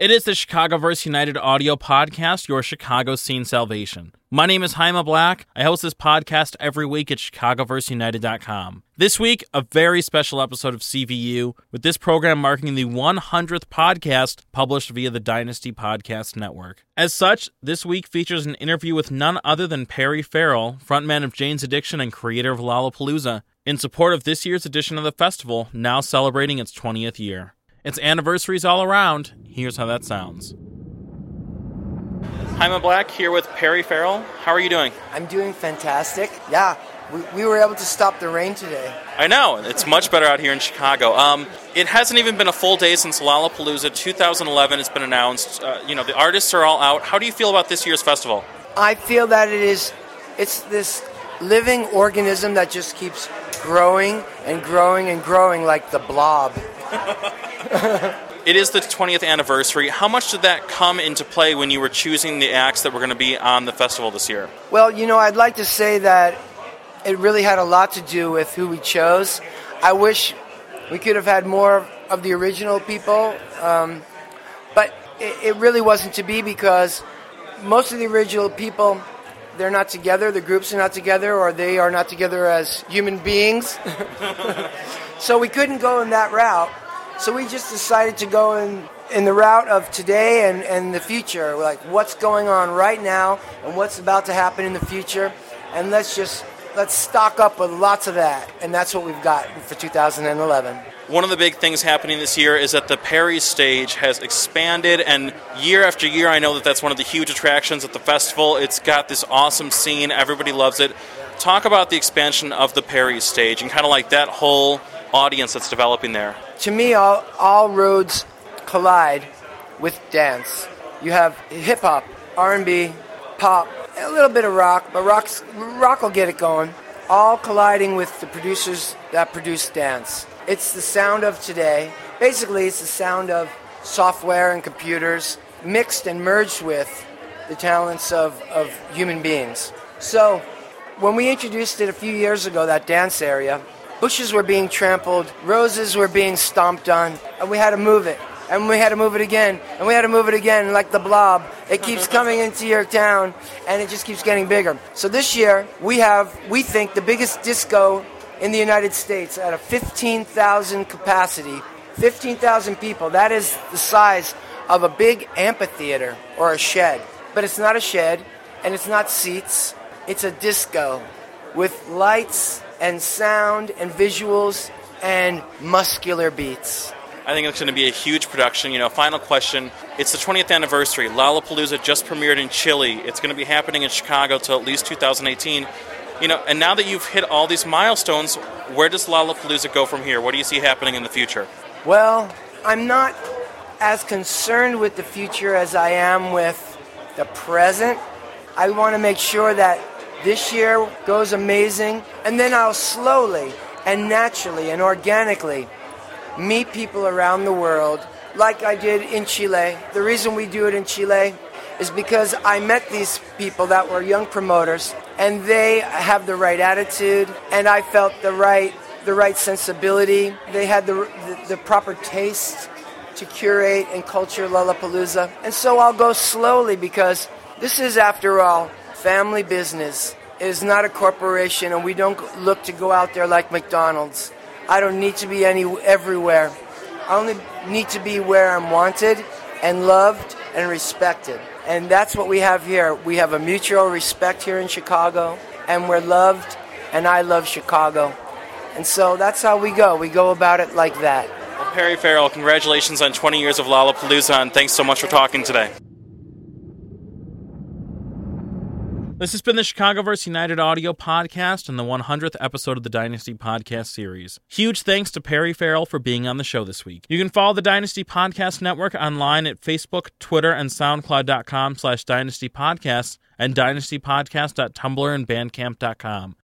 It is the Chicagoverse United audio podcast, your Chicago scene salvation. My name is Haima Black. I host this podcast every week at chicagoverseunited.com. This week, a very special episode of CVU, with this program marking the 100th podcast published via the Dynasty Podcast Network. As such, this week features an interview with none other than Perry Farrell, frontman of Jane's Addiction and creator of Lollapalooza, in support of this year's edition of the festival, now celebrating its 20th year. It's anniversaries all around. Here's how that sounds. Haima Black here with Perry Farrell. How are you doing? I'm doing fantastic. Yeah, we, we were able to stop the rain today. I know. It's much better out here in Chicago. Um, it hasn't even been a full day since Lollapalooza 2011 has been announced. Uh, you know, the artists are all out. How do you feel about this year's festival? I feel that it is, it's this living organism that just keeps growing and growing and growing like the blob. it is the 20th anniversary. How much did that come into play when you were choosing the acts that were going to be on the festival this year? Well, you know, I'd like to say that it really had a lot to do with who we chose. I wish we could have had more of the original people, um, but it, it really wasn't to be because most of the original people they're not together, the groups are not together, or they are not together as human beings. so we couldn't go in that route. So we just decided to go in, in the route of today and, and the future, We're like what's going on right now and what's about to happen in the future. And let's just let's stock up with lots of that. And that's what we've got for 2011. One of the big things happening this year is that the Perry stage has expanded, and year after year, I know that that's one of the huge attractions at the festival. It's got this awesome scene, everybody loves it. Talk about the expansion of the Perry stage and kind of like that whole audience that's developing there. To me, all, all roads collide with dance. You have hip hop, R&B, pop, a little bit of rock, but rock's, rock will get it going. All colliding with the producers that produce dance. It's the sound of today. Basically, it's the sound of software and computers mixed and merged with the talents of, of human beings. So, when we introduced it a few years ago, that dance area, bushes were being trampled, roses were being stomped on, and we had to move it. And we had to move it again, and we had to move it again, like the blob. It keeps coming into your town, and it just keeps getting bigger. So this year, we have, we think, the biggest disco in the United States at a 15,000 capacity, 15,000 people. That is the size of a big amphitheater or a shed. But it's not a shed and it's not seats, it's a disco with lights and sound and visuals and muscular beats. I think it's going to be a huge production. You know, final question. It's the 20th anniversary. Lollapalooza just premiered in Chile. It's going to be happening in Chicago till at least 2018 you know, and now that you've hit all these milestones, where does Lollapalooza go from here? What do you see happening in the future? Well, I'm not as concerned with the future as I am with the present. I want to make sure that this year goes amazing, and then I'll slowly and naturally and organically meet people around the world like I did in Chile. The reason we do it in Chile is because I met these people that were young promoters and they have the right attitude and I felt the right the right sensibility. They had the, the, the proper taste to curate and culture Lollapalooza. And so I'll go slowly because this is, after all, family business. It is not a corporation, and we don't look to go out there like McDonald's. I don't need to be any everywhere. I only need to be where I'm wanted and loved and respected. And that's what we have here. We have a mutual respect here in Chicago, and we're loved, and I love Chicago. And so that's how we go. We go about it like that. Well, Perry Farrell, congratulations on 20 years of Lollapalooza, and thanks so much for talking today. This has been the Chicago Chicagoverse United audio podcast and the 100th episode of the Dynasty podcast series. Huge thanks to Perry Farrell for being on the show this week. You can follow the Dynasty Podcast Network online at Facebook, Twitter, and SoundCloud.com slash Dynasty Podcasts and DynastyPodcast.tumblr and Bandcamp.com.